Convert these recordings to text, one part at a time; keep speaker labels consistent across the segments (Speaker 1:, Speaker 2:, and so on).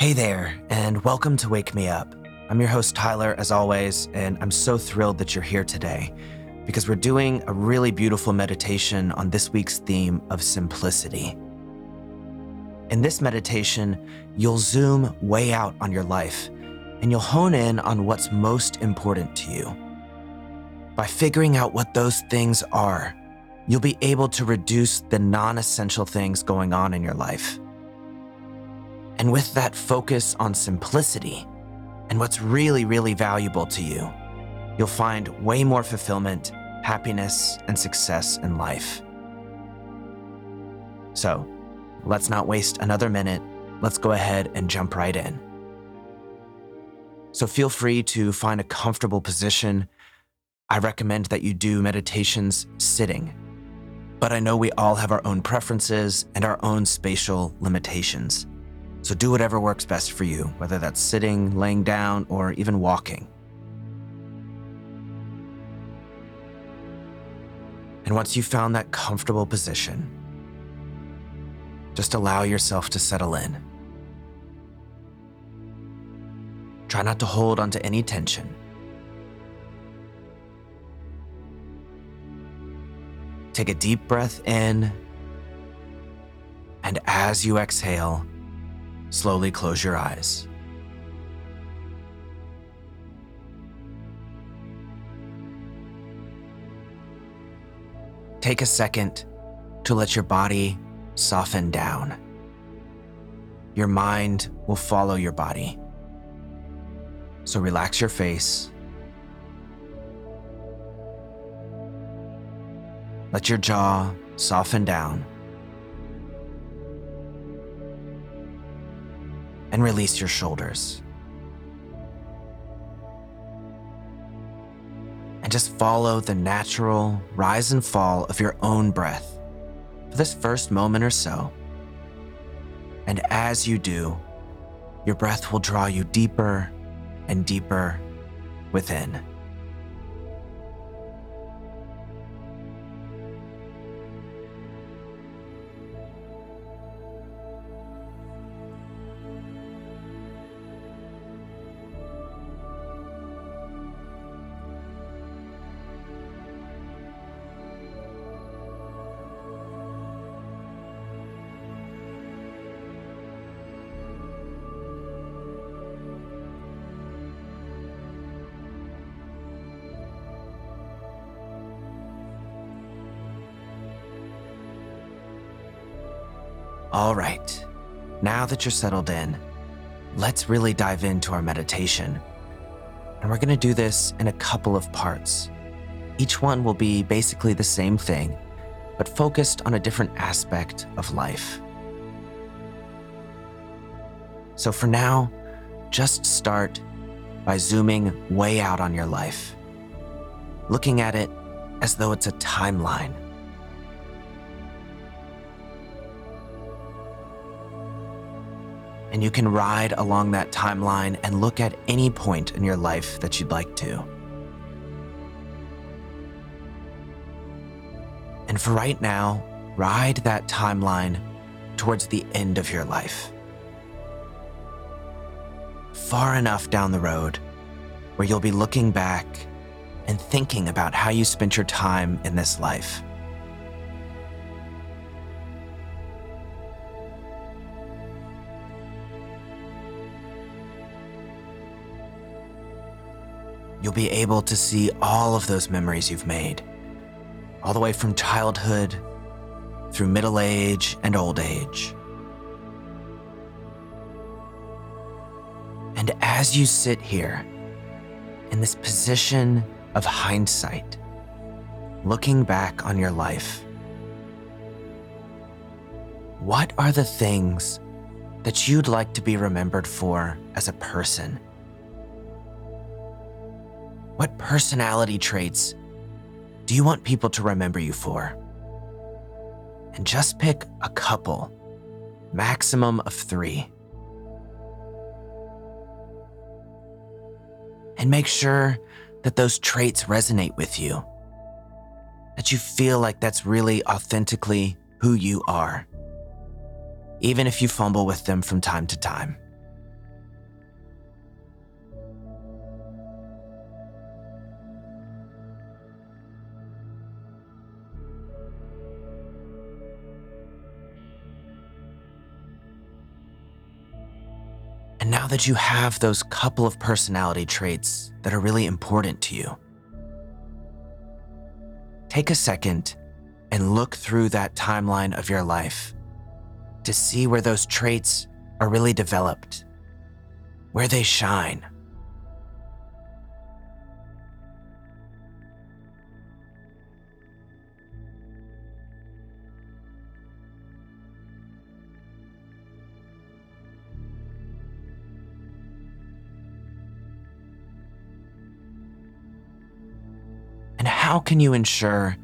Speaker 1: Hey there, and welcome to Wake Me Up. I'm your host, Tyler, as always, and I'm so thrilled that you're here today because we're doing a really beautiful meditation on this week's theme of simplicity. In this meditation, you'll zoom way out on your life and you'll hone in on what's most important to you. By figuring out what those things are, you'll be able to reduce the non essential things going on in your life. And with that focus on simplicity and what's really, really valuable to you, you'll find way more fulfillment, happiness, and success in life. So, let's not waste another minute. Let's go ahead and jump right in. So, feel free to find a comfortable position. I recommend that you do meditations sitting but I know we all have our own preferences and our own spatial limitations. So do whatever works best for you, whether that's sitting, laying down, or even walking. And once you've found that comfortable position, just allow yourself to settle in. Try not to hold onto any tension. Take a deep breath in, and as you exhale, slowly close your eyes. Take a second to let your body soften down. Your mind will follow your body. So relax your face Let your jaw soften down. And release your shoulders. And just follow the natural rise and fall of your own breath for this first moment or so. And as you do, your breath will draw you deeper and deeper within. All right, now that you're settled in, let's really dive into our meditation. And we're going to do this in a couple of parts. Each one will be basically the same thing, but focused on a different aspect of life. So for now, just start by zooming way out on your life, looking at it as though it's a timeline and you can ride along that timeline and look at any point in your life that you'd like to. And for right now, ride that timeline towards the end of your life. Far enough down the road where you'll be looking back and thinking about how you spent your time in this life. You'll be able to see all of those memories you've made, all the way from childhood through middle age and old age. And as you sit here in this position of hindsight, looking back on your life, what are the things that you'd like to be remembered for as a person? What personality traits do you want people to remember you for? And just pick a couple, maximum of three. And make sure that those traits resonate with you, that you feel like that's really authentically who you are, even if you fumble with them from time to time. And now that you have those couple of personality traits that are really important to you, take a second and look through that timeline of your life to see where those traits are really developed, where they shine. How can you ensure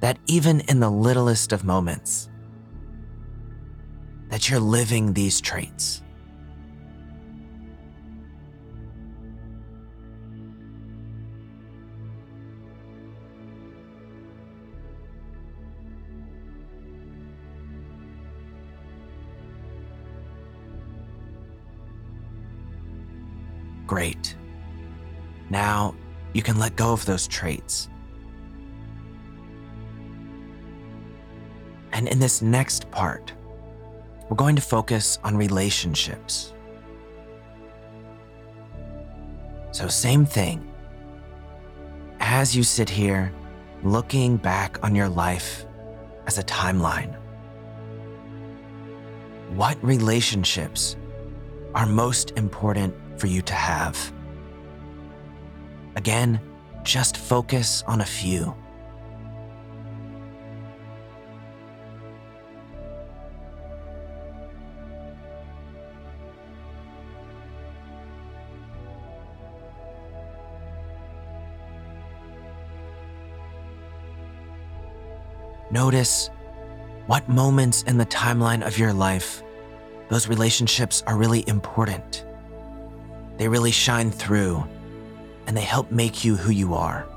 Speaker 1: that even in the littlest of moments, that you're living these traits? Great. Now you can let go of those traits. And in this next part, we're going to focus on relationships. So, same thing. As you sit here looking back on your life as a timeline, what relationships are most important for you to have? Again, just focus on a few. Notice what moments in the timeline of your life those relationships are really important. They really shine through and they help make you who you are.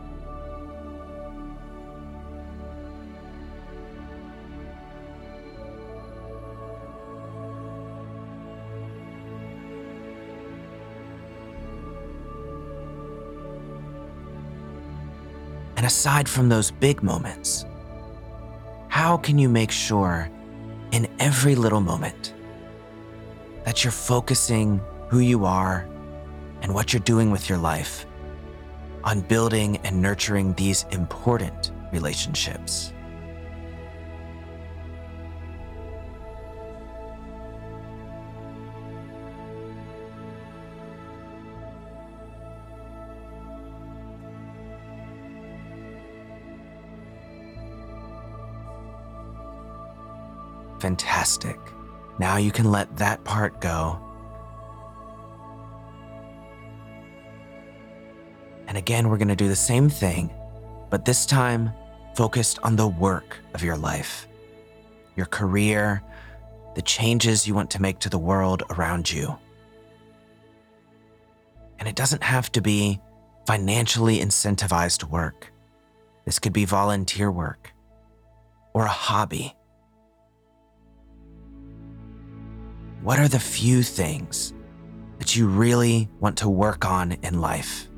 Speaker 1: And aside from those big moments, how can you make sure in every little moment that you're focusing who you are and what you're doing with your life on building and nurturing these important relationships. Fantastic. Now you can let that part go And again, we're going to do the same thing, but this time focused on the work of your life, your career, the changes you want to make to the world around you. And it doesn't have to be financially incentivized work. This could be volunteer work or a hobby. What are the few things that you really want to work on in life?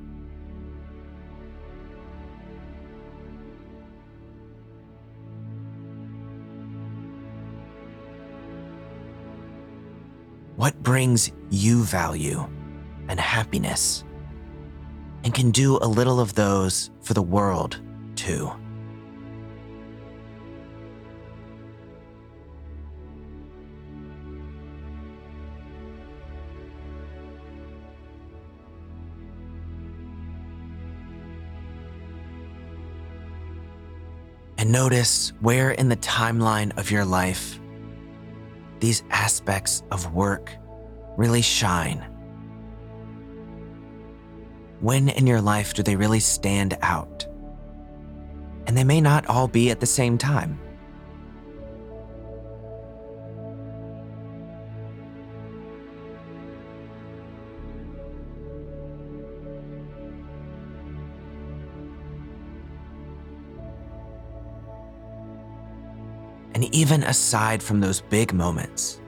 Speaker 1: What brings you value and happiness, and can do a little of those for the world too. And notice where in the timeline of your life these aspects of work really shine? When in your life do they really stand out? And they may not all be at the same time. even aside from those big moments,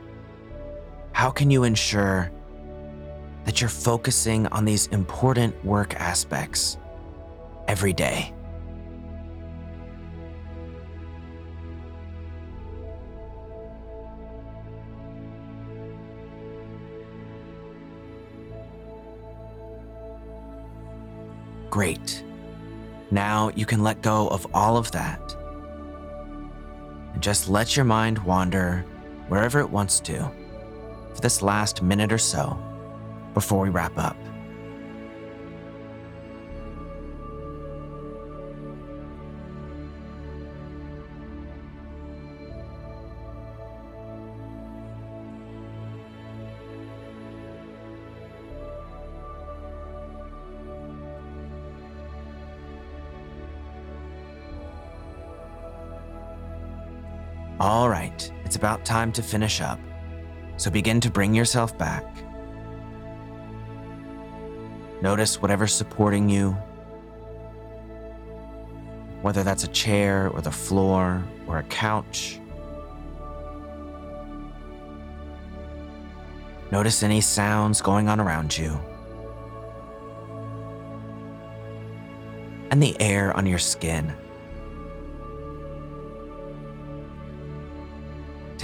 Speaker 1: how can you ensure that you're focusing on these important work aspects every day? Great. Now you can let go of all of that and just let your mind wander wherever it wants to for this last minute or so before we wrap up. All right, it's about time to finish up. So begin to bring yourself back. Notice whatever's supporting you, whether that's a chair or the floor or a couch. Notice any sounds going on around you. And the air on your skin.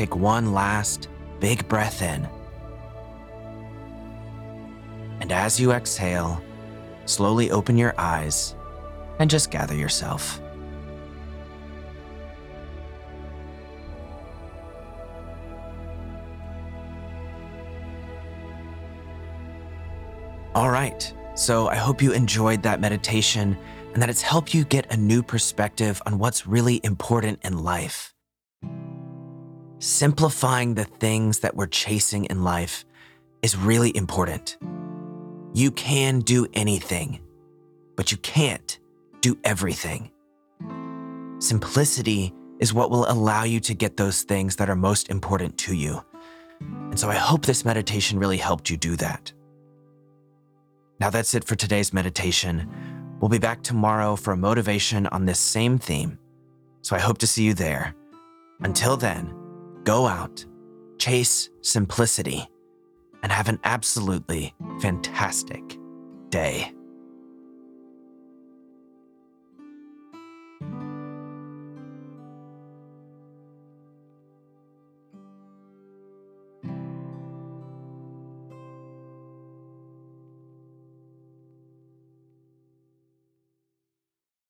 Speaker 1: Take one last big breath in. And as you exhale, slowly open your eyes and just gather yourself. All right, so I hope you enjoyed that meditation and that it's helped you get a new perspective on what's really important in life. Simplifying the things that we're chasing in life is really important. You can do anything, but you can't do everything. Simplicity is what will allow you to get those things that are most important to you. And so I hope this meditation really helped you do that. Now that's it for today's meditation. We'll be back tomorrow for a motivation on this same theme. So I hope to see you there. Until then, go out, chase simplicity, and have an absolutely fantastic day.